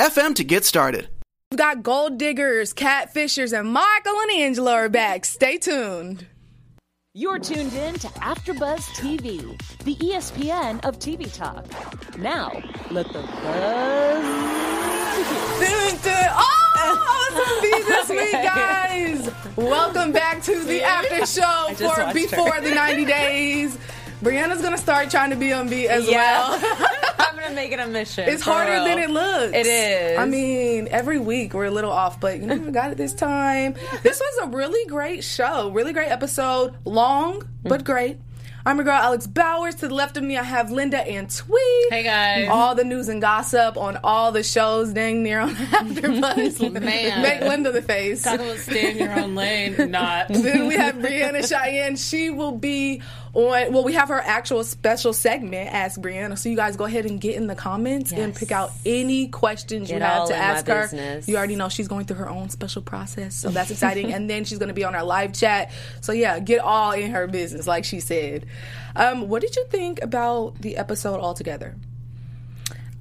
anchor.fm to get started. We've got gold diggers, catfishers, and Michael and Angela are back. Stay tuned. You're tuned in to AfterBuzz TV, the ESPN of TV talk. Now, let the buzz Dun, dun. Oh, it's me this week, guys. Welcome back to the after show for before her. the 90 days. Brianna's gonna start trying to be on beat as Yeah. well. I'm gonna make it a mission. It's harder real. than it looks. It is. I mean, every week we're a little off, but you know, we got it this time. This was a really great show, really great episode. Long, but great. I'm your girl, Alex Bowers. To the left of me, I have Linda and Tweet. Hey, guys. All the news and gossip on all the shows, dang near on AfterBuzz. Man. Make Linda the face. Talk about stay in your own lane, not. then we have Brianna Cheyenne. She will be on. Well, we have her actual special segment, Ask Brianna. So you guys go ahead and get in the comments and pick out any questions you have to ask her. business. You already know she's going through her own special process, so that's exciting. and then she's going to be on our live chat. So yeah, get all in her business, like she said. Um, what did you think about the episode altogether?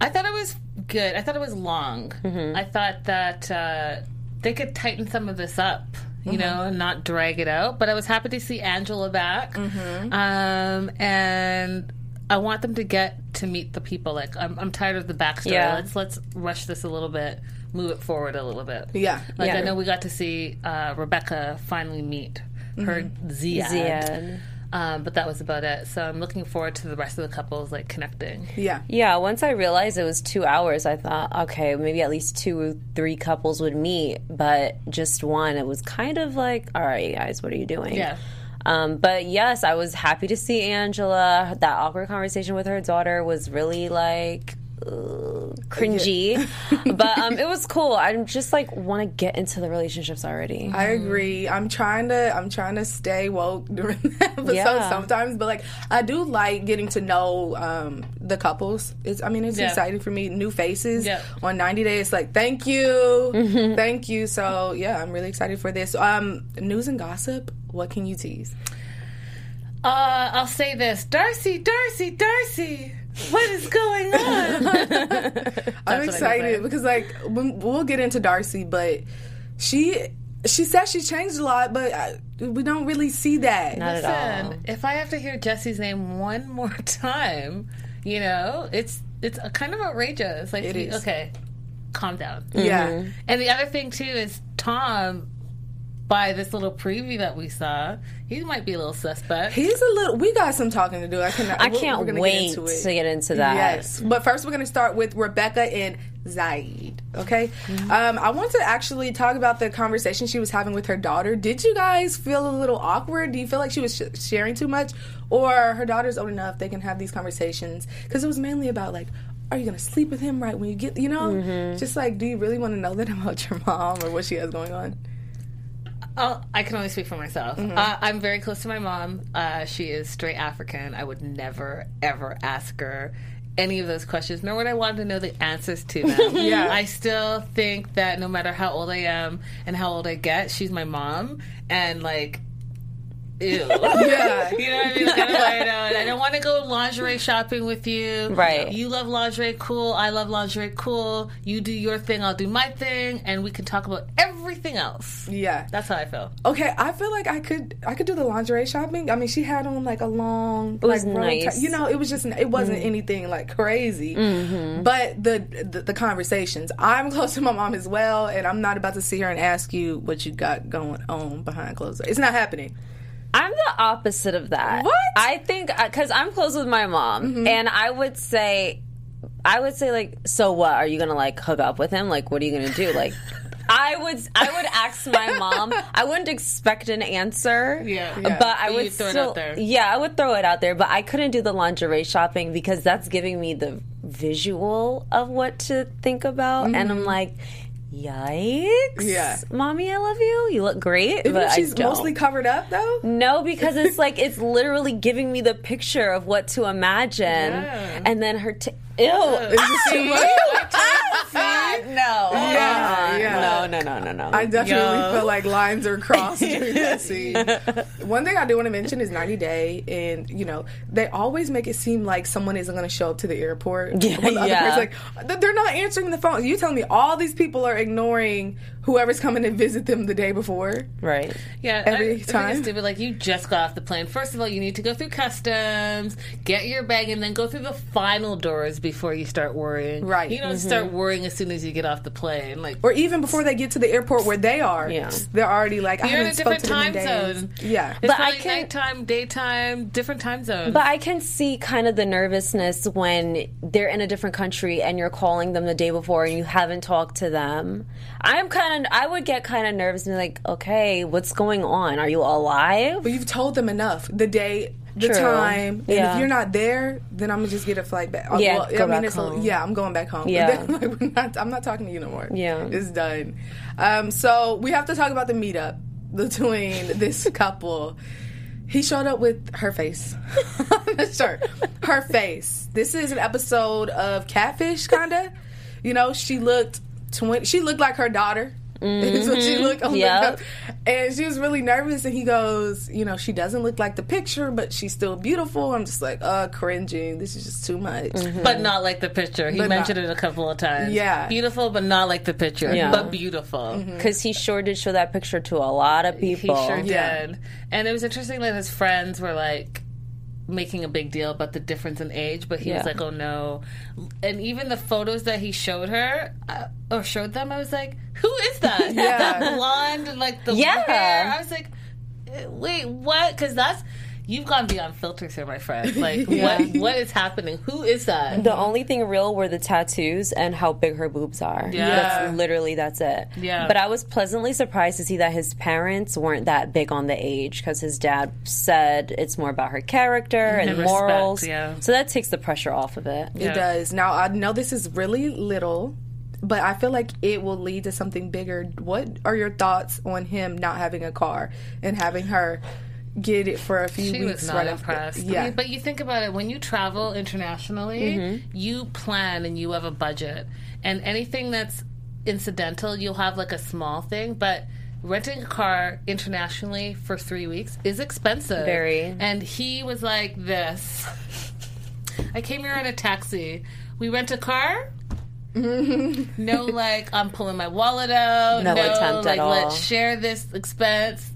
I thought it was good. I thought it was long. I thought that uh, they could tighten some of this up, you know, and not drag it out. But I was happy to see Angela back. Um, and I want them to get to meet the people. Like, I'm, I'm tired of the backstory. Yeah. Let's let's rush this a little bit, move it forward a little bit. Yeah, Like Yeah. I know we got to see uh, Rebecca finally meet her Zied. Zied. Um, but that was about it. So I'm looking forward to the rest of the couples like connecting. yeah. Yeah, once I realized it was two hours, I thought, okay, maybe at least two or three couples would meet, but just one. It was kind of like, all right, guys, what are you doing? Yeah. Um, but yes, I was happy to see Angela. That awkward conversation with her daughter was really like uh, cringy, but um, it was cool. I just like want to get into the relationships already. I agree. I'm trying to I'm trying to stay woke during the episode Yeah. sometimes, but like I do like getting to know um, the couples. It's I mean it's Yeah. exciting for me. New faces Yeah. on 90 days. Like thank you, thank you. So yeah, I'm really excited for this. Um, news and gossip. What can you tease? Uh, I'll say this: Darcey, Darcey, Darcey. What is going on? I'm what I can excited because like we- we'll get into Darcey, but she she says she changed a lot, but I, we don't really see that. Not at all. If I have to hear Jesse's name one more time, you know, it's it's kind of outrageous. Like, It you- is. okay, calm down. yeah. Mm-hmm. And the other thing too is Tom. By this little preview that we saw, he might be a little suspect. He's a little. We got some talking to do. I cannot. I can't we're gonna wait get to get into that. Yes, but first we're going to start with Rebecca and Zaid. Okay, um, I want to actually talk about the conversation she was having with her daughter. Did you guys feel a little awkward? Do you feel like she was sh- sharing too much, or her daughter's old enough they can have these conversations? Because it was mainly about like. Are you gonna sleep with him right when you get, you know? Just like, do you really want to know that about your mom or what she has going on? Oh, I can only speak for myself. Uh, I'm very close to my mom. Uh, she is straight African. I would never, ever ask her any of those questions, nor would I want to know the answers to them. Yeah. I still think that no matter how old I am and how old I get, she's my mom. And, like, ew. Yeah. You know what I mean? Like, I, don't, I, don't, want to go lingerie shopping with you. Right. You love lingerie, cool. I love lingerie, cool. You do your thing, I'll do my thing, and we can talk about everything else. Yeah. That's how I feel. Okay, I feel like I could I could do the lingerie shopping. I mean, she had on like a long, like nice. top- You know, it was just it wasn't mm. anything like crazy. Mm-hmm. But the, the the conversations. I'm close to my mom as well, and I'm not about to sit here and ask you what you got going on behind closed doors. It's not happening. I'm the opposite of that. What? I think uh, because I'm close with my mom, mm-hmm. and I would say, I would say like, so what? Are you gonna like hook up with him? Like, what are you gonna do? Like, I would, I would ask my mom. I wouldn't expect an answer. Yeah. Yeah. but I would you'd throw it still, out there. yeah, I would throw it out there. But I couldn't do the lingerie shopping because that's giving me the visual of what to think about, and I'm mm-hmm. like. Yikes! Yeah. mommy, I love you. You look great, Even but if she's I don't. mostly covered up though. No, because it's like it's literally giving me the picture of what to imagine, and then her. T- Ew! Is too much? no, Yeah, yeah. no, no, no, no, no. I definitely Yo. feel like lines are crossed during that scene. One thing I do want to mention is 90 Day, and you know they always make it seem like someone isn't going to show up to the airport. Yeah, When the other yeah. person's like they're not answering the phone. You telling me all these people are ignoring whoever's coming to visit them the day before? right. Yeah, Every I, I time? it's stupid. Like you just got off the plane. First of all, you need to go through customs, get your bag, and then go through the final doors before you start worrying. Right. You don't start mm-hmm. worrying as soon as you get off the plane. Like Or even before they get to the airport where they are, Yeah. they're already like, I you're in haven't a spoke different to them in time days. zone. Yeah. It's But I can- nighttime, daytime, different time zones. But I can see kind of the nervousness when they're in a different country and you're calling them the day before and you haven't talked to them. I'm kind of, I would get kind of nervous and be like, okay, what's going on? Are you alive? But you've told them enough. The day, the True. time, and Yeah. if you're not there, then I'm gonna just get a flight back. Yeah, well, go I mean, back it's a- yeah, I'm going back home. Yeah. Then, like, not, I'm not talking to you no more. Yeah. it's done. Um, so we have to talk about the meetup between this couple. He showed up with her face shirt. Her face. This is an episode of Catfish, kinda. You know, she looked twenty. She looked like her daughter. Is what she mm-hmm. looked on Yep. the and she was really nervous and he goes you know she doesn't look like the picture but she's still beautiful i'm just like uh cringing this is just too much mm-hmm. but not like the picture. He But mentioned not- it a couple of times. Yeah. Beautiful, but not like the picture. Yeah. But beautiful. Mm-hmm. Because he sure did show that picture to a lot of people. He people. sure Yeah. did. And it was interesting that his friends were like making a big deal about the difference in age, but he Yeah. was like, "Oh no!" And even the photos that he showed her uh, or showed them, I was like, "Who is that? Yeah. that blonde, like the Yeah. hair?" I was like, "Uh, "Wait, what?" Because that's you've gone beyond filters here, my friend. Like, what what is happening? Who is that? The only thing real were the tattoos and how big her boobs are. Yeah. That's literally that's it. Yeah. But I was pleasantly surprised to see that his parents weren't that big on the age because his dad said it's more about her character and, And respect, morals. yeah. So that takes the pressure off of it. it does now i know this is really little but i feel like it will lead to something bigger what are your thoughts on him not having a car and having her get it for a few She weeks was not right after yeah I mean, but you think about it when you travel internationally, mm-hmm. you plan and you have a budget, and anything that's incidental, you'll have like a small thing, but. Renting a car internationally for three weeks is expensive. Very. And he was like this. I came here in a taxi. We rent a car. no, like I'm pulling my wallet out. No attempt at like all. let's share this expense.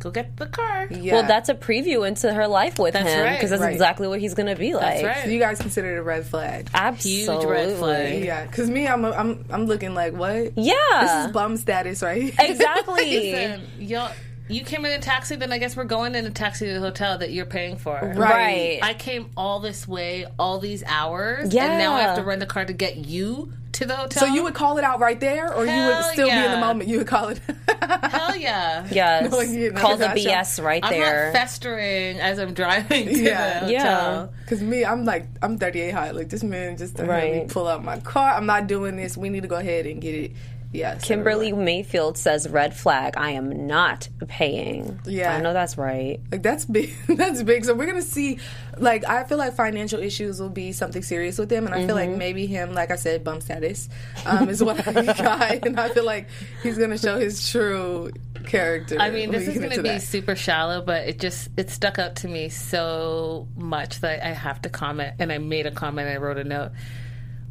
Go get the car. yeah Well, that's a preview into her life with That's him right. because that's Right. exactly what he's going to be like. That's right. so you guys consider it a red flag Absolutely. red flag. yeah because me I'm, I'm i'm looking like what Yeah. this is bum status right exactly. Listen, y'all, you came in a taxi, then I guess we're going in a taxi to the hotel that you're paying for. right. I came all this way, all these hours, Yeah. and now I have to rent a car to get you to the hotel. so you would call it out right there or you would Hell still be in the moment you would call it hell yeah. Yes. No, you- Call the gotcha. BS right I'm there. not festering as I'm driving to Yeah. the hotel. Yeah. Because me, I'm like, I'm 38 high. Like, this man just to me Right. pull out my car. I'm not doing this. We need to go ahead and get it. Yeah. so Kimberly we're Mayfield says red flag. I am not paying. Yeah. I know that's right. Like, that's big. that's big. So we're going to see, like, I feel like financial issues will be something serious with him. And I feel Mm-hmm. like maybe him, like I said, bum status um, is what I got. And I feel like he's going to show his true character. I mean, this is going to into be that. super shallow, but it just it stuck out to me so much that I have to comment. And I made a comment. I wrote a note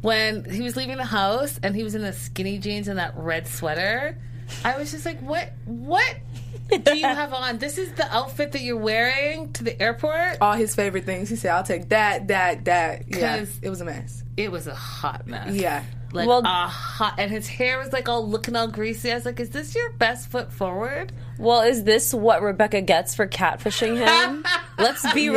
when he was leaving the house and he was in the skinny jeans and that red sweater. I was just like, what? What do you have on? This is the outfit that you're wearing to the airport. All his favorite things. He said, I'll take that, that, that. Yeah. 'Cause- It was a mess. It was a hot mess. Yeah. Like Well- a hot, and his hair was like all looking all greasy. I was like, "Is this your best foot forward?" Well, is this what Rebecca gets for catfishing him? Let's be Yeah.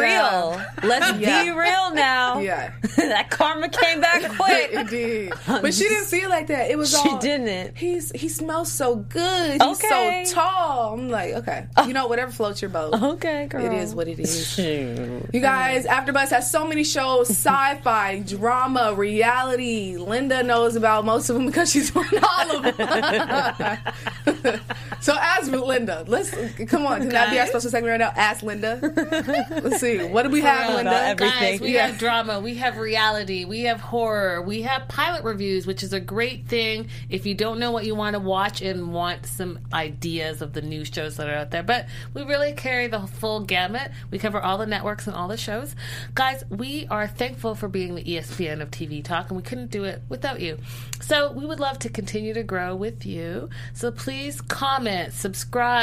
real. Let's Yeah. be real now. Yeah. that karma came back quick. It did, but she didn't see it like that. It was all She all, didn't. He's he smells so good. He's Okay. so tall. I'm like, okay, oh. you know, whatever floats your boat. Okay, girl. It is what it is. You guys, AfterBuzz has so many shows: sci-fi, drama, reality. Linda knows about most of them because she's on all of them. so ask Linda. Let's come on. Can that be our special segment right now? Ask Linda. Let's see. What do we have, real, Linda? everything. Guys, we Yeah. have drama, we have reality, we have horror, we have pilot reviews, which is a great thing if you don't know what you want to watch and want some ideas of the new shows that are out there. But we really carry the full gamut. We cover all the networks and all the shows. Guys, we are thankful for being the ESPN of TV talk, and we couldn't do it without you. So we would love to continue to grow with you. So please comment, subscribe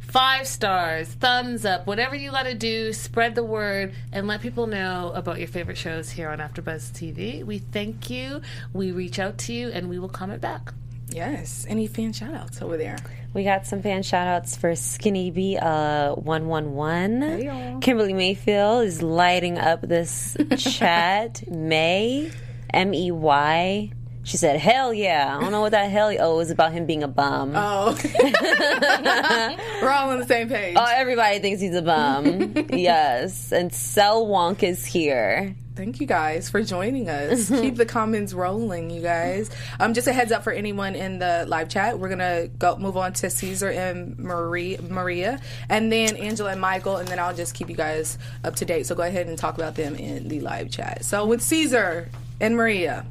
five stars, thumbs up, whatever you got to do, spread the word and let people know about your favorite shows here on AfterBuzz TV. We thank you. We reach out to you and we will comment back. yes. Any fan shout outs over there? We got some fan shout outs for Skinny B uh 111. y'all. Kimberly Mayfield is lighting up this chat. May M E Y. She said, "Hell yeah!" I don't know what that hell. Oh, it was about him being a bum. Oh, we're all on the same page. Oh, everybody thinks he's a bum. yes, and Cell Wonk is here. Thank you guys for joining us. Keep the comments rolling, you guys. Um, just a heads up for anyone in the live chat. We're gonna go move on to Caesar and Marie, Maria, and then Angela and Michael, and then I'll just keep you guys up to date. So go ahead and talk about them in the live chat. So with Caesar and Maria,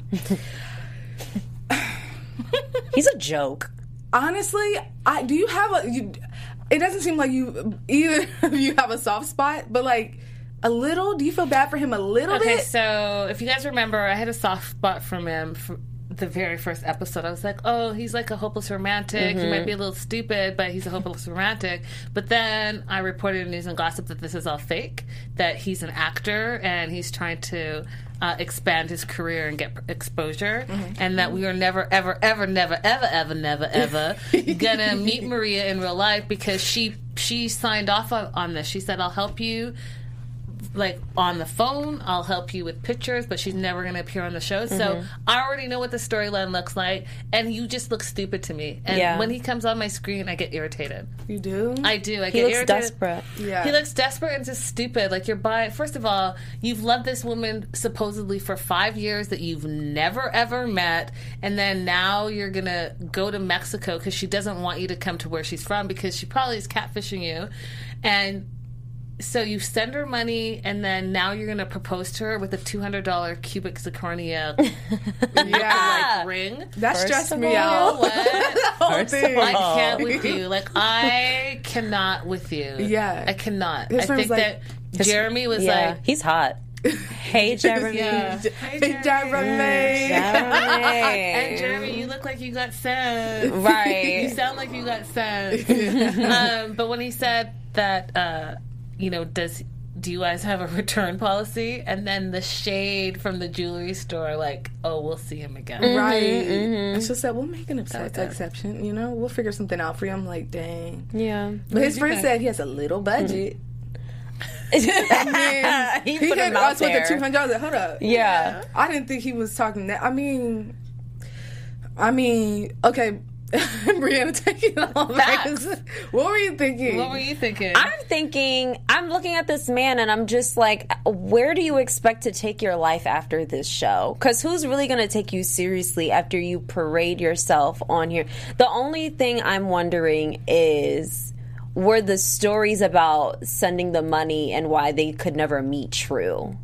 He's a joke. honestly, I do you have a? You, it doesn't seem like you either of you have a soft spot, but like a little. Do you feel bad for him a little Okay, bit? Okay, so if you guys remember, I had a soft spot from him from the very first episode. I was like, oh, he's like a hopeless romantic. He might be a little stupid, but he's a hopeless romantic. But then I reported in News and Gossip that this is all fake, that he's an actor and he's trying to. Uh, expand his career and get exposure, and that we are never, ever, ever, never, ever, ever, never, ever gonna meet Maria in real life because she she signed off on, on this. She said, "I'll help you like on the phone. I'll help you with pictures, but she's never going to appear on the show. So Mm-hmm. I already know what the storyline looks like, and you just look stupid to me. And Yeah. when he comes on my screen, I get irritated. You do. I do. I He get looks irritated. desperate. Yeah. He looks desperate and just stupid. Like you're buying. First of all, you've loved this woman supposedly for five years that you've never ever met, and then now you're gonna go to Mexico because she doesn't want you to come to where she's from because she probably is catfishing you, and so you send her money, and then now you're gonna propose to her with a two hundred dollar cubic zirconia yeah. like ring. That stressed me out. what? I can't with you. Like I cannot with you. Yeah. I cannot. His I friend think was that like- Jeremy was Yeah, like, he's hot. Hey, Jeremy. yeah. Hey, Jeremy. And Jeremy. Jeremy, you look like you got sense. Right. you sound like you got sense. um, but when he said that, uh, you know, does do you guys have a return policy? And then the shade from the jewelry store, like, oh, we'll see him again. Right. Mm-hmm, And she said, we'll make an upset exception, you know? We'll figure something out for you. I'm like, dang. Yeah. But his friend said he has a little budget. he He put hit him out us with the 200 I was like, hold up. Yeah. I didn't think he was talking that. I mean, I mean, okay. Brianna, take it on. Facts. What were you thinking? What were you thinking? I'm thinking, I'm looking at this man and I'm just like, where do you expect to take your life after this show? Because who's really going to take you seriously after you parade yourself on here? The only thing I'm wondering is were the stories about sending the money and why they could never meet true?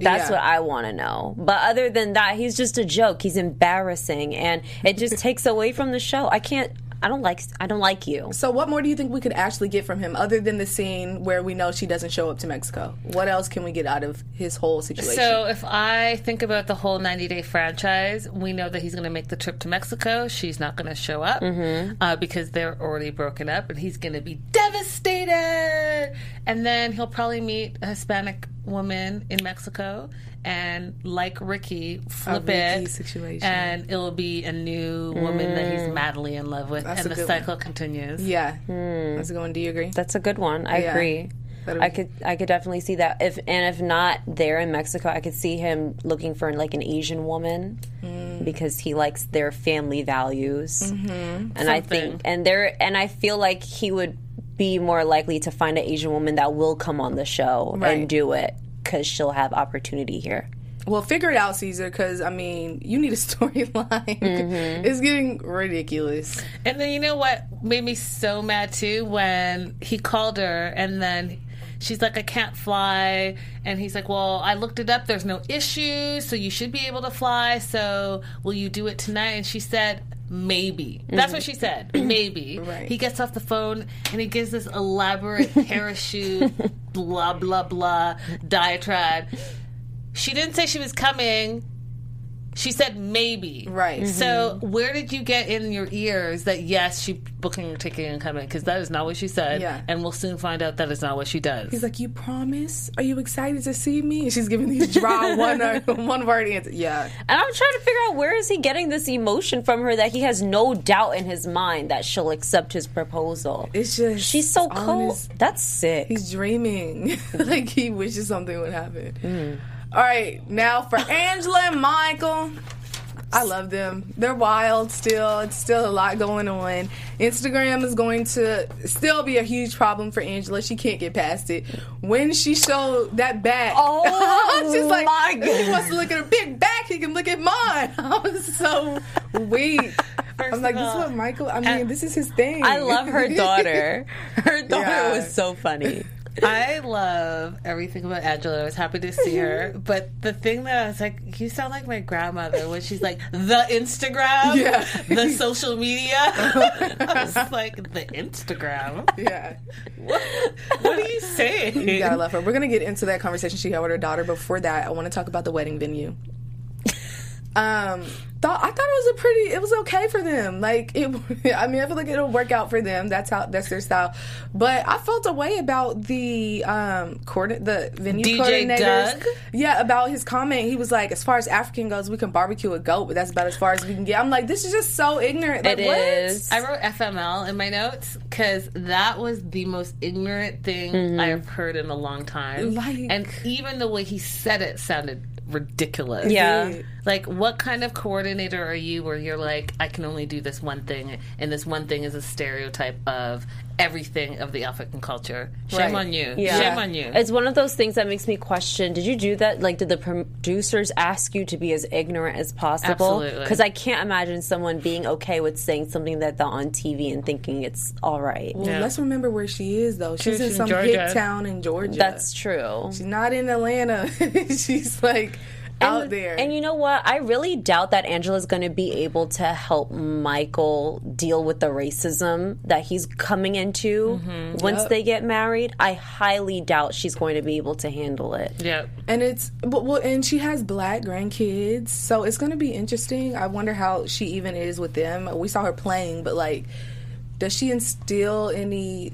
That's Yeah. what I want to know. But other than that, he's just a joke. He's embarrassing, and it just takes away from the show. I can't. I don't like. I don't like you. So, what more do you think we could actually get from him other than the scene where we know she doesn't show up to Mexico? What else can we get out of his whole situation? So if I think about the whole 90 day franchise, we know that he's going to make the trip to Mexico. She's not going to show up uh, because they're already broken up, and he's going to be devastated. And then he'll probably meet a Hispanic woman in Mexico and like Ricky, flip Ricky it situation. and it'll be a new woman that he's madly in love with That's and the good cycle continues. Yeah, that's a good one. Do you agree? That's a good one. I Yeah. agree. That'll I be- could I could definitely see that. If and if not there in Mexico, I could see him looking for like an Asian woman Mm. because he likes their family values. Mm-hmm. And I think Something. and there and I feel like he would be more likely to find an Asian woman that will come on the show Right. and do it because she'll have opportunity here. Well, figure it out, Caesar, because I mean, you need a storyline. Mm-hmm. It's getting ridiculous. And then you know what made me so mad too when he called her and then she's like, I can't fly. And he's like, Well, I looked it up. There's no issue. So you should be able to fly. So will you do it tonight? And she said, Maybe. That's what mm-hmm. she said. Maybe. Right. He gets off the phone and he gives this elaborate parachute, blah, blah, blah diatribe. She didn't say she was coming. She said maybe. Right. So mm-hmm. where did you get in your ears that yes, she booking a ticket and coming? Because that is not what she said. Yeah. And we'll soon find out that is not what she does. He's like, "You promise? Are you excited to see me?" And she's giving these dry one uh, one word answers. Yeah, And I'm trying to figure out where is he getting this emotion from her that he has no doubt in his mind that she'll accept his proposal. it's just She's so on cold. his- That's sick. He's dreaming, like he wishes something would happen. Mm. All right, now for Angela and Michael. I love them. They're wild still. It's still a lot going on. Instagram is going to still be a huge problem for Angela. She can't get past it. When she showed that back, Oh, she's like, my if he wants to look at her big back, he can look at mine. I was so weak. I'm like, this is what Michael. I mean, this is his thing. I love her daughter. Her daughter Yeah. was so funny. I love everything about Angela. I was happy to see her. But the thing that I was like, you sound like my grandmother when she's like, the Instagram, Yeah. the social media. I was like, the Instagram? yeah. What, what are you saying? You gotta love her. We're gonna get into that conversation she had with her daughter. Before that, I want to talk about the wedding venue. Um, thought I thought it was a pretty. It was okay for them. Like it. I mean, I feel like it'll work out for them. That's how. That's their style. But I felt a way about the um coordinate the venue DJ coordinators. Doug? Yeah, about his comment. He was like, as far as African goes, we can barbecue a goat, but that's about as far as we can get. I'm like, this is just so ignorant. Like, It what? is. I wrote FML in my notes because that was the most ignorant thing I have heard in a long time. Like- and even the way he said it sounded ridiculous. Yeah. Like, what kind of coordinator are you where you're like, I can only do this one thing, and this one thing is a stereotype of everything of the African culture? Shame Right. on you. Yeah. Shame on you. It's one of those things that makes me question did you do that? Like, did the producers ask you to be as ignorant as possible? Absolutely. Because I can't imagine someone being okay with saying something that they're on TV and thinking it's all right. Well, Yeah. let's remember where she is though. She's in She's in some Georgia. hick town in Georgia. That's true. She's not in Atlanta. She's like out and, there. And you know what? I really doubt that Angela's going to be able to help Michael deal with the racism that he's coming into mm-hmm. once Yep. they get married. I highly doubt she's going to be able to handle it. yeah. And it's but well, and she has black grandkids, so it's going to be interesting. I wonder how she even is with them. We saw her playing, but like, does she instill any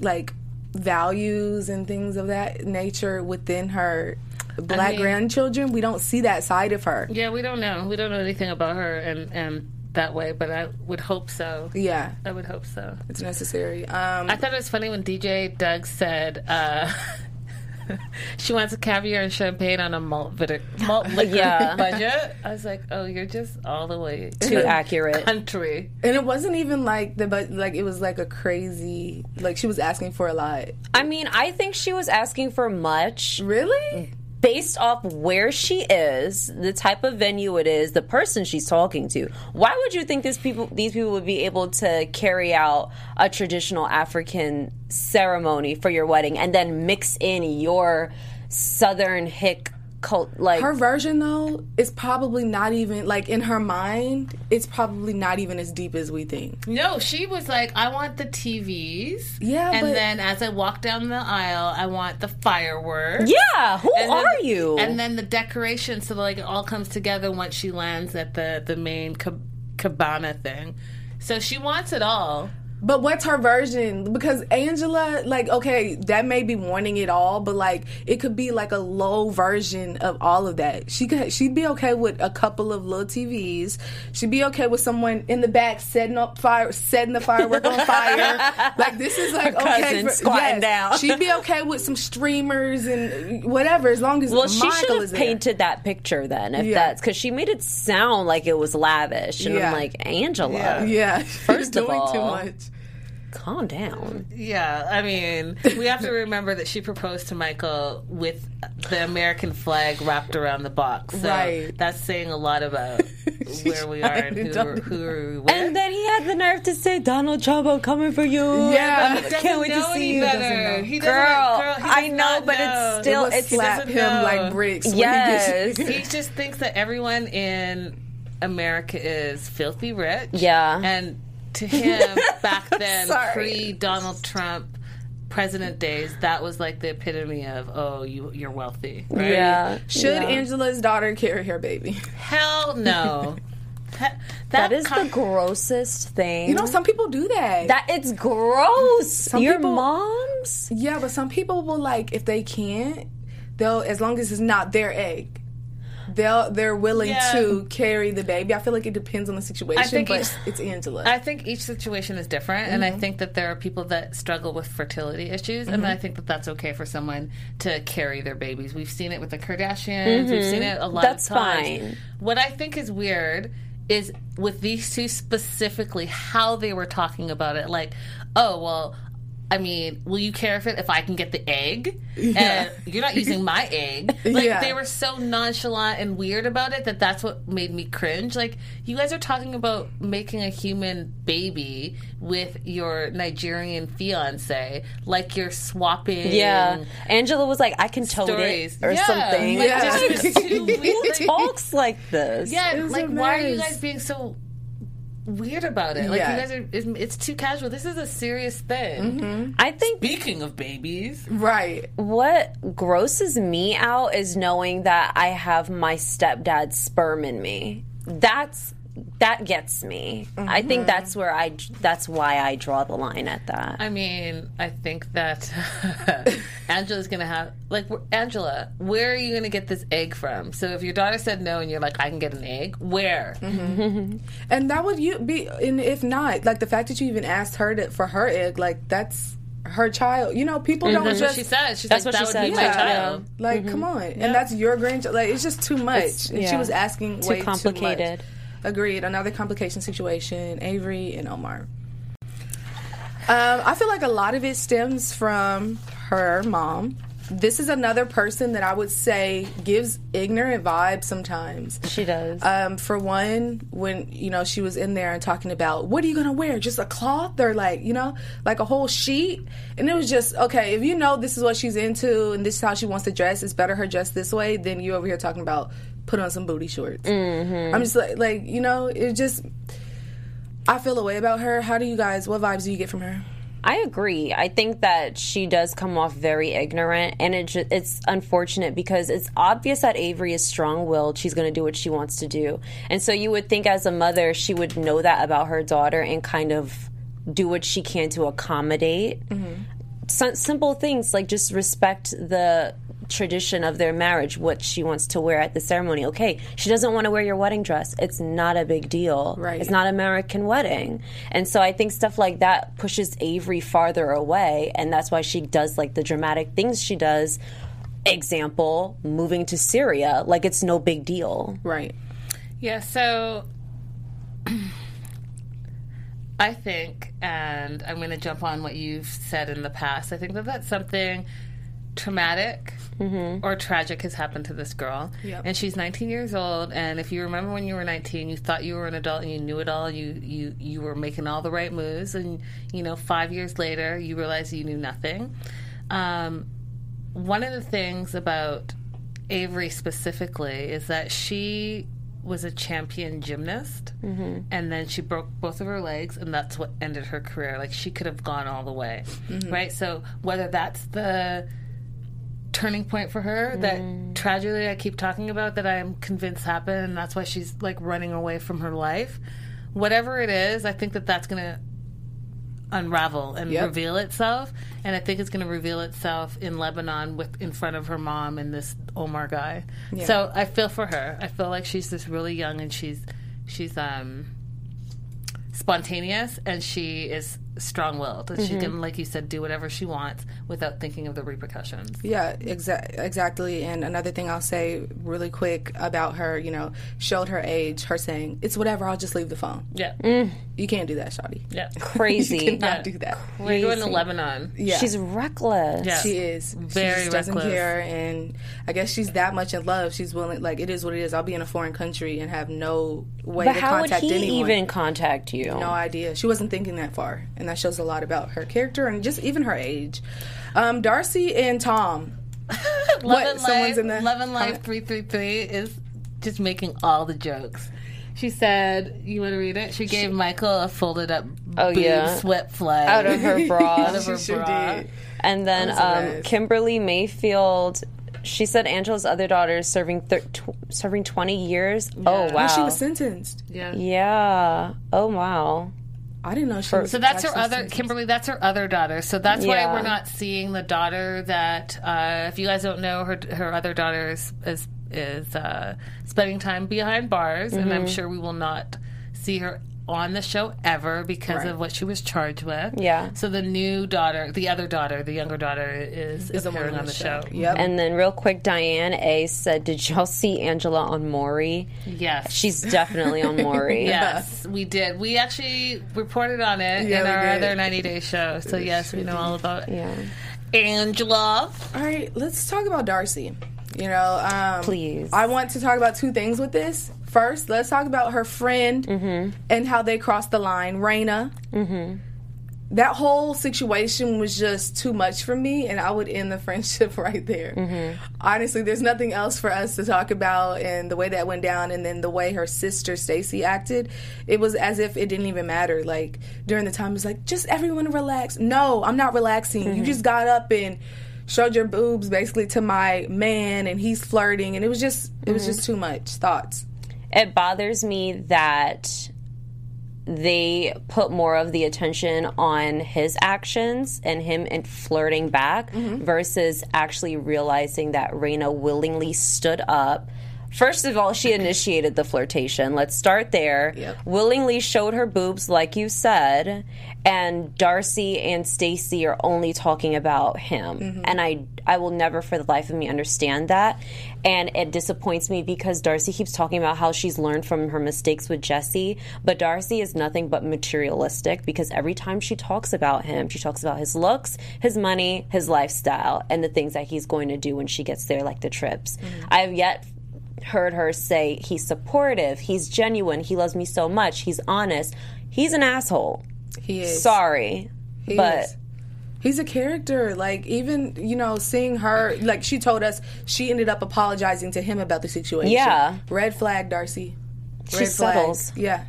like values and things of that nature within her black mean- grandchildren? We don't see that side of her. Yeah, we don't know. We don't know anything about her and, and that way, but I would hope so. Yeah, I would hope so. it's necessary. Um, I thought it was funny when DJ Doug said uh, she wants a caviar and champagne on a malt, bitter, malt liquor Yeah. budget. I was like, oh, you're just all the way Too accurate. country. and it wasn't even like the but like it was like a crazy like she was asking for a lot. I mean, I think she was asking for much. Really? Based off where she is, the type of venue it is, the person she's talking to. Why would you think this people these people would be able to carry out a traditional African ceremony for your wedding and then mix in your southern hick cult like Her version though is probably not even like in her mind. It's probably not even as deep as we think. No, she was like, I want the TVs. Yeah, And but- then as I walk down the aisle, I want the fireworks. Yeah, who And then- are you? And then the decoration, so like it all comes together once she lands at the the main cab- cabana thing. So she wants it all. But what's her version? Because Angela, like, okay, that may be wanting it all, but like, it could be like a low version of all of that. She could, she'd be okay with a couple of little TVs. She'd be okay with someone in the back setting up fire, setting the firework on fire. Like, this is like Her okay. cousin squatting down. She'd be okay with some streamers and whatever, as long as Well, she should have there. painted that picture then, if Yeah. that's because she made it sound like it was lavish, and Yeah. I'm like, Angela, Yeah. Yeah, First of doing too all- much. Calm down. Yeah, I mean, we have to remember that she proposed to Michael with the American flag wrapped around the box. So Right. that's saying a lot about where we are and who, Don't- we're- who we're with. And then he had the nerve to say, "Donald Trump, I'm coming for you." Yeah. He doesn't can't wait to see any you. better. Know. He doesn't- girl, girl, he I know, but know. it's still It would it's slap him know. like bricks. when he yes, he just thinks that everyone in America is filthy rich. Yeah. And to him, back then, pre Donald Trump president days, that was like the epitome of, oh, you, you're wealthy. Right? yeah. Should yeah. Angela's daughter carry her baby? Hell no. that, that is con- the grossest thing. You know, some people do that. that it's gross. Your people- mom's. yeah, but some people will like if they can't, they'll as long as it's not their egg, they'll they're willing Yeah. to carry the baby. I feel like it depends on the situation, think but each- it's Angela. I think each situation is different, and Mm-hmm. I think that there are people that struggle with fertility issues, and I think that that's okay for someone to carry their babies. We've seen it with the Kardashians. We've seen it a lot That's of times. fine. What I think is weird is with these two specifically how they were talking about it. Like, oh well. I mean, will you care if it if I can get the egg? And you're not using my egg. Like Yeah. they were so nonchalant and weird about it that that's what made me cringe. Like you guys are talking about making a human baby with your Nigerian fiance, like you're swapping. Yeah, Angela was like, "I can tote Stories. it" or Yeah. something. Like, Yeah. this is too weird. Who talks like this? Yeah, was like why are you guys being so weird about it? Like Yeah. you guys are, it's, it's too casual. This is a serious thing. Mm-hmm. I think Speaking of babies, right. what grosses me out is knowing that I have my stepdad's sperm in me. That's that gets me. I Mm-hmm. think that's where I that's why I draw the line at that. I mean, I think that Angela's gonna have like Angela. Where are you gonna get this egg from? So if your daughter said no, and you're like, I can get an egg. Where? Mm-hmm. And that would you be, and if not, like the fact that you even asked her to, for her egg, like that's her child. You know, people mm-hmm. don't That's what just she said. She's That's like, what that she would be said, my yeah. child. like, come mm-hmm. on, and that's your grandchild. Like, it's just too much. and she was asking Too way complicated. Too much. Agreed. Another complication situation. Avery and Omar. Um, I feel like a lot of it stems from her mom. This is another person that I would say gives ignorant vibes sometimes. she does. Um, for one, when you know she was in there and talking about what are you gonna wear, just a cloth or like you know like a whole sheet, and it was just okay. If you know this is what she's into and this is how she wants to dress, it's better her dress this way than you over here talking about put on some booty shorts. Mm-hmm. I'm just like like you know it just. I feel a way about her. How do you guys? What vibes do you get from her? I agree. I think that she does come off very ignorant, and it ju- it's unfortunate because it's obvious that Avery is strong-willed. She's going to do what she wants to do, and so you would think as a mother she would know that about her daughter and kind of do what she can to accommodate. Mm-hmm. Sim- simple things like just respect the tradition of their marriage, what she wants to wear at the ceremony. Okay, she doesn't want to wear your wedding dress. It's not a big deal. Right. It's not American wedding. And so I think stuff like that pushes Avery farther away and that's why she does like the dramatic things she does. Example, moving to Syria, like it's no big deal. Right. Yeah, so I think, and I'm going to jump on what you've said in the past, I think that that's something traumatic Mm-hmm. or tragic has happened to this girl. Yep. And she's 19 years old, and if you remember when you were 19, you thought you were an adult and you knew it all, you, you, you were making all the right moves, and, you know, five years later, you realize you knew nothing. Um, one of the things about Avery specifically is that she was a champion gymnast mm-hmm. and then she broke both of her legs and that's what ended her career like she could have gone all the way mm-hmm. right so whether that's the turning point for her that tragedy i keep talking about that i'm convinced happened and that's why she's like running away from her life whatever it is i think that that's gonna unravel and Yep. reveal itself. And I think it's going to reveal itself in Lebanon with in front of her mom and this Omar guy. So I feel for her. I feel like she's just really young and she's she's um spontaneous and she is strong-willed. And She mm-hmm. can, like you said, do whatever she wants without thinking of the repercussions. Yeah, exa- exactly. And another thing I'll say really quick about her, you know, showed her age, her saying, it's whatever, I'll just leave the phone. Yeah, mm. You can't do that, Shawty. yeah. Crazy. You cannot Yeah. do that. We're going to Lebanon. Yeah. She's reckless. Yeah. She is Very she just doesn't reckless. care, and I guess she's that much in love. She's willing, like it is what it is. I'll be in a foreign country and have no way But to how would contact he anyone. even contact you? no idea. She wasn't thinking that far, and that shows a lot about her character and just even her age. Um, Darcey and Tom. Love What? and Someone's Life, in the Love and Life three three three is just making all the jokes. She said, "You want to read it?" She gave Michael a folded up Oh, boob yeah. sweat flag out of her bra. Out of her She sure bra. did. And then um. Kimberly Mayfield, she said Angela's other daughter is serving thir- tw- serving 20 years. Oh, wow. Oh, she was sentenced. Yeah. yeah. Oh, wow. I didn't know she was. So that's her other sentenced. Kimberly. That's her other daughter. So that's Yeah. why we're not seeing the daughter that. Uh, if you guys don't know, her her other daughter is is, is uh, spending time behind bars, and Mm-hmm. I'm sure we will not see her on the show ever because Right. of what she was charged with. Yeah. So the new daughter, the other daughter, the younger daughter, is, Is appearing on on the the show. Yep. And then, real quick, Diane A said, Did y'all see Angela on Maury? Yes. She's definitely on Maury. Yes, we did. We actually reported on it Yeah, in our did. other 90 day show. So, yes, we know all about Yeah. Angela. All right, let's talk about Darcey. You know, um, Please. I want to talk about two things with this. First, let's talk about her friend Mm-hmm. and how they crossed the line, Raina. Mm-hmm. That whole situation was just too much for me, and I would end the friendship right there. Mm-hmm. Honestly, there's nothing else for us to talk about, and the way that went down, and then the way her sister Stacey acted, it was as if it didn't even matter. Like during the time, it was like, just everyone relax. No, I'm not relaxing. Mm-hmm. You just got up and showed your boobs basically to my man, and he's flirting, and it was just, it was Mm-hmm. just too much. Thoughts? It bothers me that they put more of the attention on his actions and him and flirting back mm-hmm. versus actually realizing that Raina willingly stood up. First of all, she initiated the flirtation. Let's start there. Yep. Willingly showed her boobs, like you said, and Darcey and Stacey are only talking about him. Mm-hmm. And I, I will never, for the life of me, understand that. And it disappoints me because Darcey keeps talking about how she's learned from her mistakes with Jesse, but Darcey is nothing but materialistic because every time she talks about him, she talks about his looks, his money, his lifestyle, and the things that he's going to do when she gets there, like the trips. Mm-hmm. I've yet heard her say he's supportive, he's genuine, he loves me so much, he's honest. He's an asshole. He is. Sorry, He but is. He's a character. Like even you know, seeing her like she told us she ended up apologizing to him about the situation. Yeah. Red flag, Darcey. she Red flag. settles. Yeah.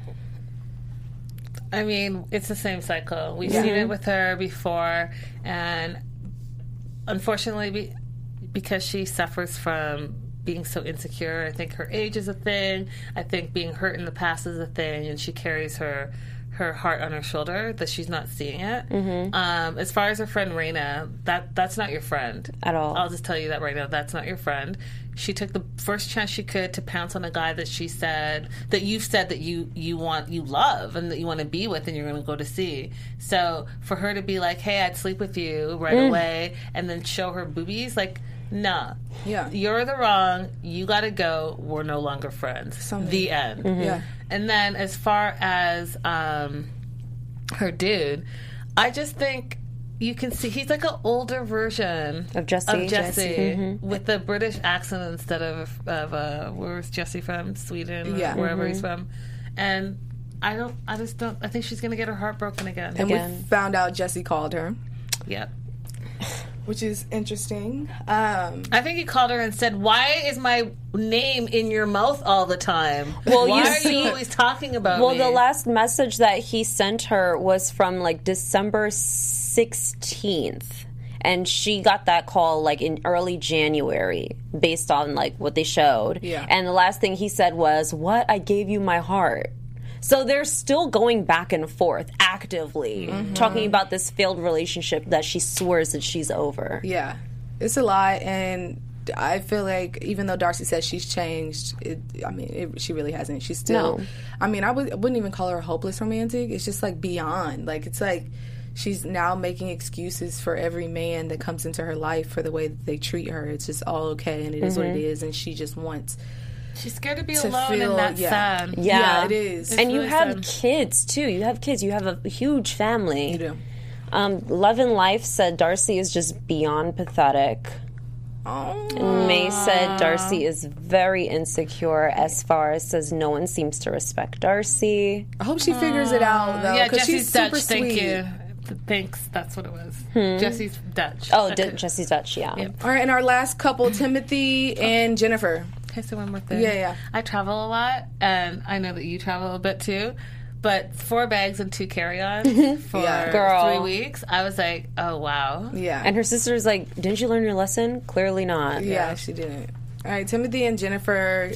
I mean, it's the same cycle. We've seen it with her before, and unfortunately, be, because she suffers from being so insecure, I think her age is a thing. I think being hurt in the past is a thing, and she carries her her heart on her shoulder that she's not seeing it. Mm-hmm. Um, as far as her friend Raina, that that's not your friend At all. I'll just tell you that right now. That's not your friend. She took the first chance she could to pounce on a guy that she said that you've said that you you want you love and that you want to be with and you're going to go to see. So for her to be like, "Hey, I'd sleep with you right Mm. away," and then show her boobies, like, nah, Yeah. you're the wrong. You got to go. We're no longer friends. Something. The end. Yeah. And then as far as um, her dude, I just think you can see he's like an older version Of Jesse. Of Jesse, Jesse. with a British accent instead of of uh, where's Jesse from? Sweden, or Yeah. wherever he's from. And I don't. I just don't. I think she's gonna get her heart broken again. And Again. we found out Jesse called her, Yep. which is interesting. Um, I think he called her and said, "Why is my name in your mouth all the time? Well, Why you are see- you always talking about Well, me?" the last message that he sent her was from like December 16th. And she got that call like in early January based on like what they showed. Yeah. And the last thing he said was, What? I gave you my heart. So they're still going back and forth actively, Mm-hmm. talking about this failed relationship that she swears that she's over. Yeah, it's a lot, and I feel like even though Darcey says she's changed, it, I mean, it, she really hasn't. She's still. No. I mean, I, would, I wouldn't even call her a hopeless romantic. It's just like beyond. Like it's like she's now making excuses for every man that comes into her life for the way that they treat her. It's just all okay, and it is what Mm-hmm. it is, and she just wants. She's scared to be To alone, feel- and that's yeah. sad. Yeah, Yeah, it is. And you have sad. kids too. You have kids. You have a huge family. You do. Um, Love and Life said Darcey is just beyond pathetic. Oh, May said Darcey is very insecure as far as says no one seems to respect Darcey. I hope she figures it out though, yeah, because Jesse's she's super Dutch. sweet. Thank you. Thanks. That's what it was. Jesse's Dutch. Oh, Okay. D- Jesse's Dutch, yeah. All right, and our last couple, Timothy and Jennifer. Can I say one more thing? Yeah, yeah. I travel a lot, and I know that you travel a bit too. But four bags and two carry-ons for Yeah. Girl. three weeks, I was like, oh wow. Yeah, And her sister's like, Didn't you learn your lesson? Clearly not. Yeah, she didn't. All right, Timothy and Jennifer.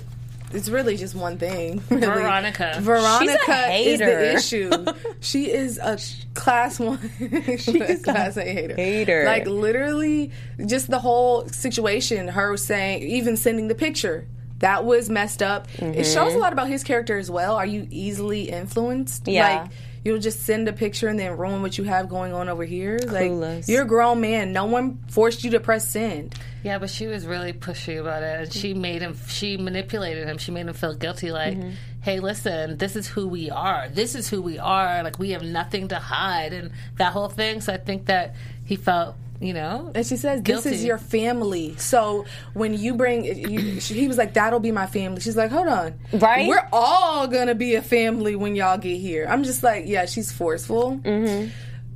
It's really just one thing. Really. Veronica. Veronica is the issue. she is a class one. she is a class A hater. hater. Like literally, just the whole situation. Her saying, even sending the picture. That was messed up. It mm-hmm. shows a lot about his character as well. Are you easily influenced? Yeah. Like you'll just send a picture and then ruin what you have going on over here. Like you're a grown man. No one forced you to press send. Yeah, but she was really pushy about it, and she made him. She manipulated him. She made him feel guilty. Like, Mm-hmm. hey, listen, this is who we are. This is who we are. Like, we have nothing to hide, and that whole thing. So I think that he felt, you know, And she says, "This is your family." So when you bring, you, she- he was like, "That'll be my family." She's like, "Hold on, Right? We're all gonna be a family when y'all get here." I'm just like, "Yeah, she's forceful." Mm-hmm.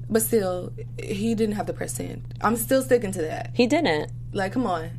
But still, he didn't have the press send. I'm still sticking to that. He didn't. Like, come on,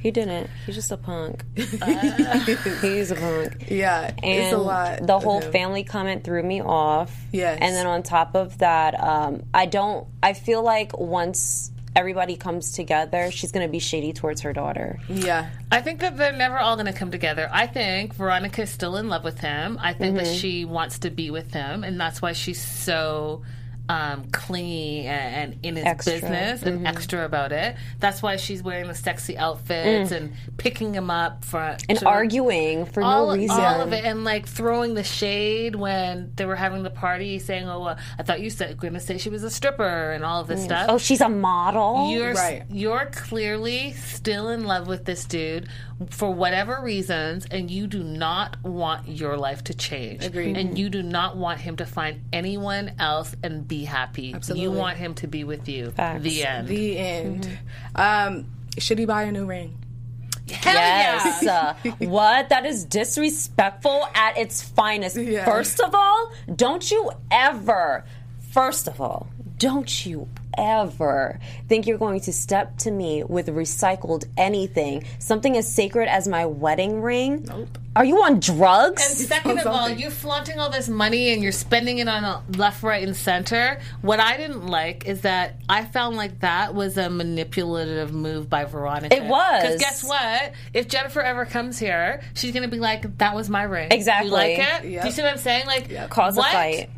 He didn't. He's just a punk. He's a punk. yeah, And it's a lot. the whole him. family comment threw me off. Yes. And then on top of that, um, I don't. I feel like once everybody comes together, she's going to be shady towards her daughter. Yeah, I think that they're never all going to come together. I think Veronica is still in love with him. I think that mm-hmm. she wants to be with him, and that's why she's so um, clingy and, and in his Extra. business and mm-hmm. extra about it. That's why she's wearing the sexy outfits mm. and picking him up for And to- arguing for all, no reason. all of it, and like throwing the shade when they were having the party, saying, "Oh, well, I thought you said going to say she was a stripper," and all of this mm. stuff. Oh, she's a model. You're Right. you're clearly still in love with this dude for whatever reasons, and you do not want your life to change. Agreed. And mm-hmm. you do not want him to find anyone else and be happy. Absolutely. You want him to be with you. Facts. The end. the end. Mm-hmm. Um, should he buy a new ring? Hell Yes. yeah. Uh, what? That is disrespectful at its finest. Yeah. First of all, don't you ever, first of all, don't you ever think you're going to step to me with recycled anything, something as sacred as my wedding ring? Nope. Are you on drugs? And second of all, you're flaunting all this money and you're spending it on left, right, and center. What I didn't like is that I found like that was a manipulative move by Veronica. It was. Because guess what? If Jennifer ever comes here, she's going to be like, that was my ring. Exactly. You like it? Yep. Do you see what I'm saying? Like, Cause what? a fight.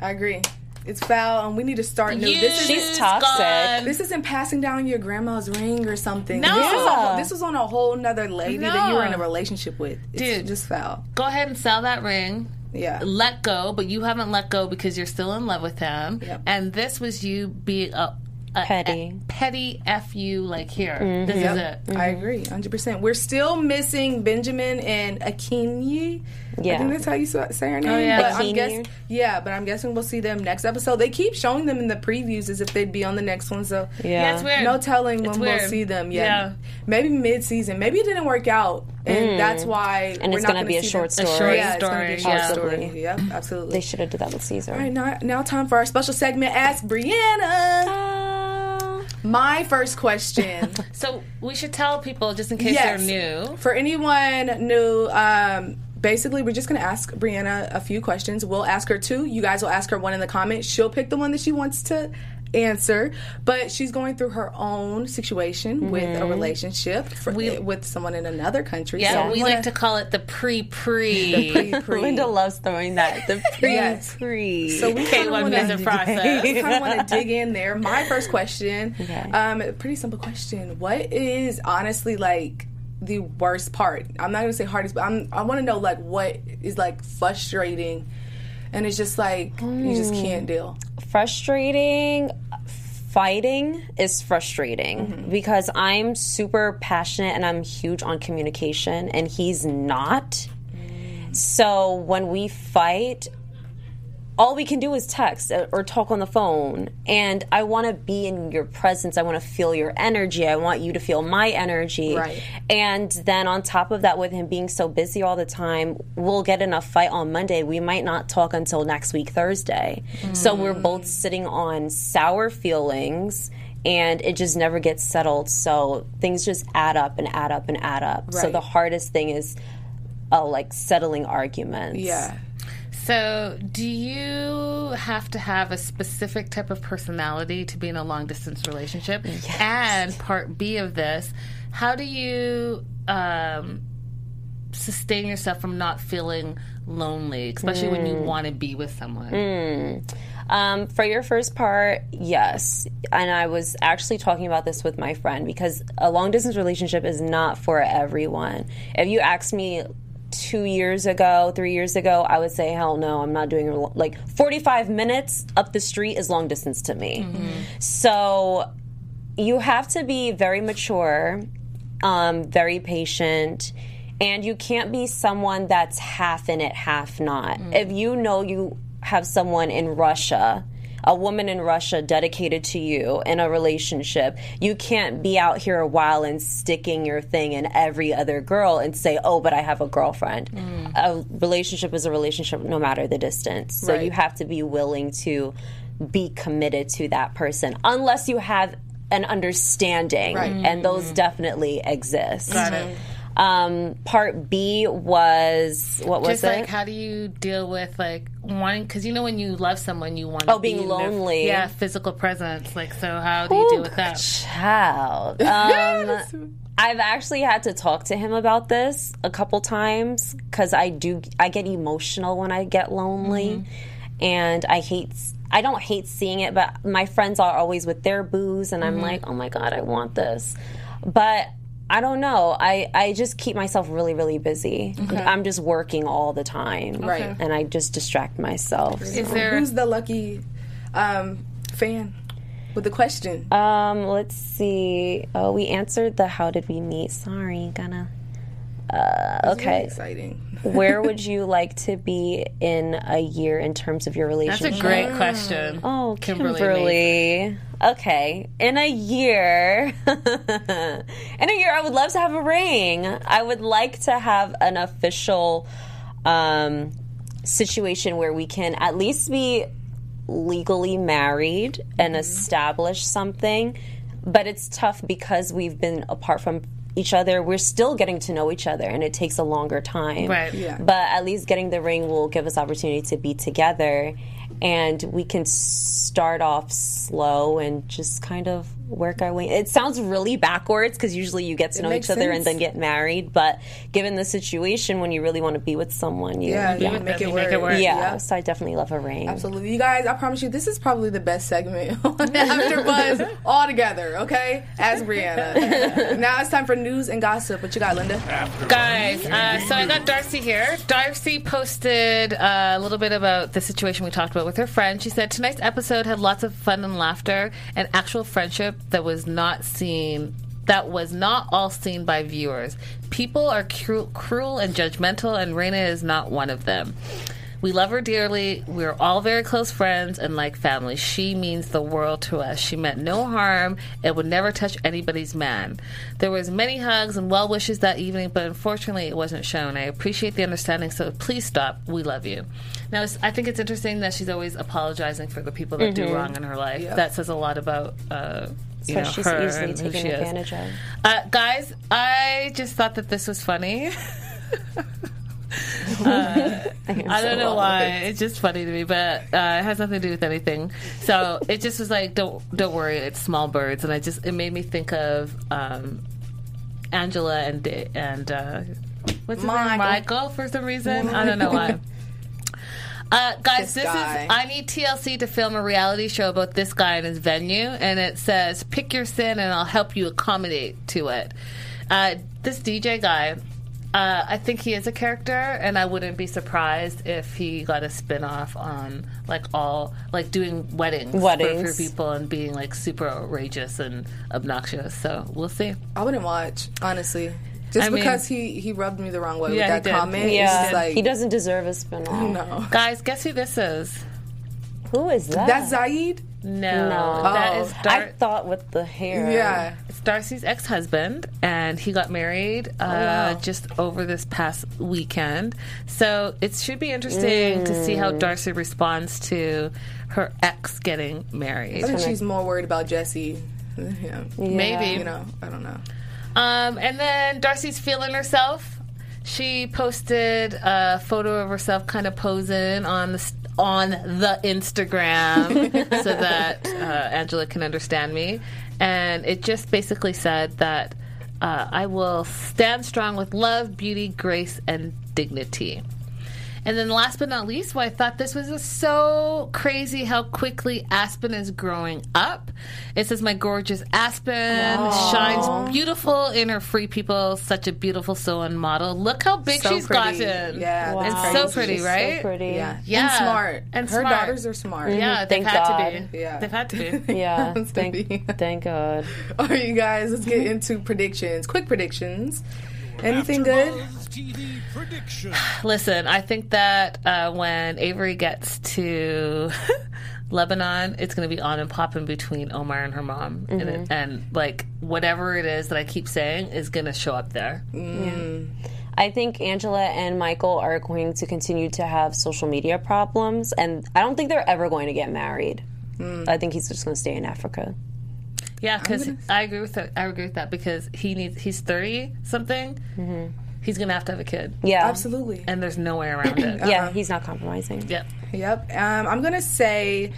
I agree. It's foul, and we need to start new. You This is She's toxic. gone. This isn't passing down your grandma's ring or something. No. This, is a, this was on a whole nother lady that you were in a relationship with. It's Dude. just foul. Go ahead and sell that ring. Yeah. Let go, but you haven't let go because you're still in love with him. Yep. And this was you being a, uh, a Petty. a petty f you. Like here, this Yep. is it. I agree, 100%. We're still missing Benjamin and Akinyi. I Yeah. think that's how you say her name. yeah. But I'm Akinyi. guess, yeah, but I'm guessing we'll see them next episode. They keep showing them in the previews as if they'd be on the next one, so Yeah. Yeah, it's weird. no telling when It's we'll see them yet. Yeah. Maybe mid season. Maybe it didn't work out, and that's why. Mm. And we're it's not gonna be a see short them. story. Yeah, it's gonna be a short yeah. story. Yep, absolutely. They should have did that with Caesar. All right, now, now time for our special segment. Ask Brianna. Uh, My first question. So we should tell people just in case Yes. they're new. For anyone new, um, basically, we're just going to ask Brianna a few questions. We'll ask her two. You guys will ask her one in the comments. She'll pick the one that she wants to answer, but she's going through her own situation with a relationship for, with someone in another country. Yeah, so we wanna- like to call it the pre pre. pre- pre. Linda loves throwing that. The pre Yes. pre. So we kind of K1 want visa to process. kind of want to dig in there. My first question, Okay. um, pretty simple question. What is honestly like the worst part? I'm not gonna say hardest, but I'm, I want to know like what is like frustrating, and it's just like you just mm. can't deal. frustrating fighting is frustrating mm-hmm. because I'm super passionate and I'm huge on communication and he's not. Mm. So when we fight, all we can do is text uh, or talk on the phone. And I want to be in your presence. I want to feel your energy. I want you to feel my energy. Right. And then on top of that, with him being so busy all the time, we'll get in a fight on Monday. We might not talk until next week, Thursday. So we're both sitting on sour feelings. And it just never gets settled. So things just add up and add up and add up. So the hardest thing is, uh, like settling arguments. Yeah. So, do you have to have a specific type of personality to be in a long distance relationship? And part B of this, how do you um, sustain yourself from not feeling lonely, especially when you want to be with someone? Um, for your first part, yes. And I was actually talking about this with my friend because a long distance relationship is not for everyone. If you asked me two years ago, three years ago, I would say, hell no, I'm not doing like 45 minutes up the street is long distance to me. So you have to be very mature, um, very patient, and you can't be someone that's half in it, half not. If you know you have someone in Russia, a woman in Russia dedicated to you in a relationship, you can't be out here a while and sticking your thing in every other girl and say, oh, but I have a girlfriend. Mm. A relationship is a relationship no matter the distance. So Right. you have to be willing to be committed to that person unless you have an understanding Right. and those mm. definitely exist Got it. Mm-hmm. Um, part b was what was Just like, it how do you deal with like wanting? Because you know, when you love someone, you want Oh, being lonely. yeah, physical presence. Like, so how do you deal with that? child um, i've actually had to talk to him about this a couple times because i do i get emotional when i get lonely Mm-hmm. and i hate i don't hate seeing it but my friends are always with their booze and i'm Mm-hmm. like oh my god i want this but I don't know. I, I just keep myself really, really busy. I'm just working all the time. Right. And I just distract myself. Is there Who's the lucky um, fan with the question? Um, let's see. Oh, we answered the how did we meet? Sorry, gonna. Uh, Really okay. exciting. Where would you like to be in a year in terms of your relationship? That's a great question. Oh, Kimberly. Kimberly. Okay. In a year, in a year, I would love to have a ring. I would like to have an official um, situation where we can at least be legally married and establish something. But it's tough because we've been apart from each other. We're still getting to know each other, and it takes a longer time. Right. Yeah. But at least getting the ring will give us opportunity to be together, and we can start off slow and just kind of work our way. It sounds really backwards because usually you get to know each other and then get married. But given the situation, when you really want to be with someone, you Yeah, you yeah. can make it Make work. it work. Yeah, so I definitely love a ring. Absolutely. You guys, I promise you, this is probably the best segment on AfterBuzz all together, okay? As Brianna. now it's time for news and gossip. What you got, Linda? Guys, uh, so I got Darcey here. Darcey posted uh, a little bit about the situation we talked about with her friend. She said tonight's episode had lots of fun and laughter and actual friendship that was not seen. That was not all seen by viewers. People are cru- cruel and judgmental, and Raina is not one of them. We love her dearly. We're all very close friends and like family. She means the world to us. She meant no harm and would never touch anybody's man. There was many hugs and well wishes that evening, but unfortunately it wasn't shown. I appreciate the understanding, so please stop. We love you. Now, it's, I think it's interesting that she's always apologizing for the people that do wrong in her life. That says a lot about uh, you so know, she's her easily and taken she advantage of. Uh, guys, I just thought that this was funny. I don't know why. It's just funny to me, but uh, it has nothing to do with anything. So it just was like, don't don't worry, it's small birds, and I just it made me think of um, Angela and and uh, what's his name, Michael. Michael for some reason. I don't know why. Uh, guys, This this, guy. is. I need TLC to film a reality show about this guy and his venue, and it says, "Pick your sin, and I'll help you accommodate to it." Uh, this DJ guy, uh, I think he is a character, and I wouldn't be surprised if he got a spin off on like all like doing weddings, for- Weddings. for, people and being like super outrageous and obnoxious. So we'll see. I wouldn't watch, honestly. Just I mean- because he, he rubbed me the wrong way Yeah, with that did. comment. Yeah, just like, he doesn't deserve a spin-off. No. Guys, guess who this is? Who is that? That's Zied? No, No. that Oh. is I thought with the hair. Yeah. It's Darcey's ex-husband, and he got married uh, wow. just over this past weekend. So it should be interesting to see how Darcey responds to her ex getting married. I think she's more worried about Jesse than him. Maybe. You know, I don't know. Um, and then Darcey's feeling herself. She posted a photo of herself kind of posing on the on the Instagram so that uh, Angela can understand me, and it just basically said that uh, I will stand strong with love, beauty, grace, and dignity. And then last but not least, well, I thought this was just so crazy how quickly Aspen is growing up. It says, My gorgeous Aspen shines beautiful in her free people, such a beautiful sew and model. Look how big So she's pretty. gotten. Yeah, Wow. that's It's so pretty, She's right? So pretty. Yeah. Yeah. And smart. And Her smart. daughters are smart. Yeah, mm-hmm. they've Thank had to God. be. Yeah. They've had to be. Yeah. To thank, be. thank God. All right, you guys, let's get into predictions. Quick predictions. Anything good? AfterBuzz TV prediction. Listen, I think that uh, when Avery gets to Lebanon, it's going to be on and popping between Omar and her mom, and, it, mm-hmm. and like whatever it is that I keep saying is going to show up there. Yeah, I think Angela and Michael are going to continue to have social media problems, and I don't think they're ever going to get married. Mm. I think he's just going to stay in Africa. Yeah, because I agree with that. I agree with that because he needs. He's thirty something. Mm-hmm. He's going to have to have a kid, Yeah, Absolutely. and there's no way around it. Yeah, he's not compromising. Yep. Yep. Um, I'm gonna say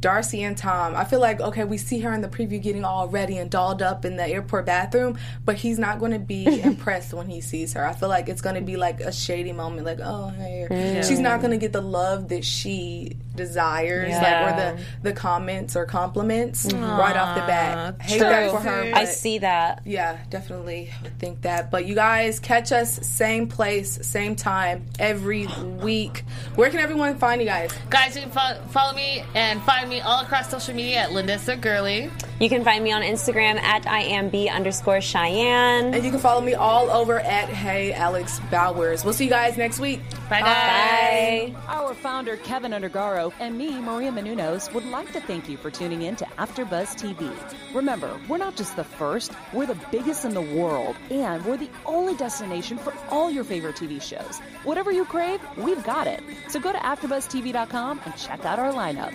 Darcey and Tom. I feel like okay, we see her in the preview getting all ready and dolled up in the airport bathroom, but he's not going to be impressed when he sees her. I feel like it's going to be like a shady moment, like oh hey, she's not going to get the love that she desires, like or the the comments or compliments right off the bat. Hate that for her. I see that. yeah, definitely think that. But you guys catch us same place, same time every week. Where can everyone find you guys? Guys, you can fo- follow me and find me all across social media at Lindissa Girly. You can find me on Instagram at IamB underscore Cheyenne. And you can follow me all over at Hey Alex Bowers. We'll see you guys next week. Bye, guys. Bye. Our founder, Keven Undergaro, and me, Maria Menounos, would like to thank you for tuning in to AfterBuzz TV. Remember, we're not just the first, we're the biggest in the world, and we're the only destination for all your favorite TV shows. Whatever you crave, we've got it. So go to AfterBuzzTV.com and check out our lineup.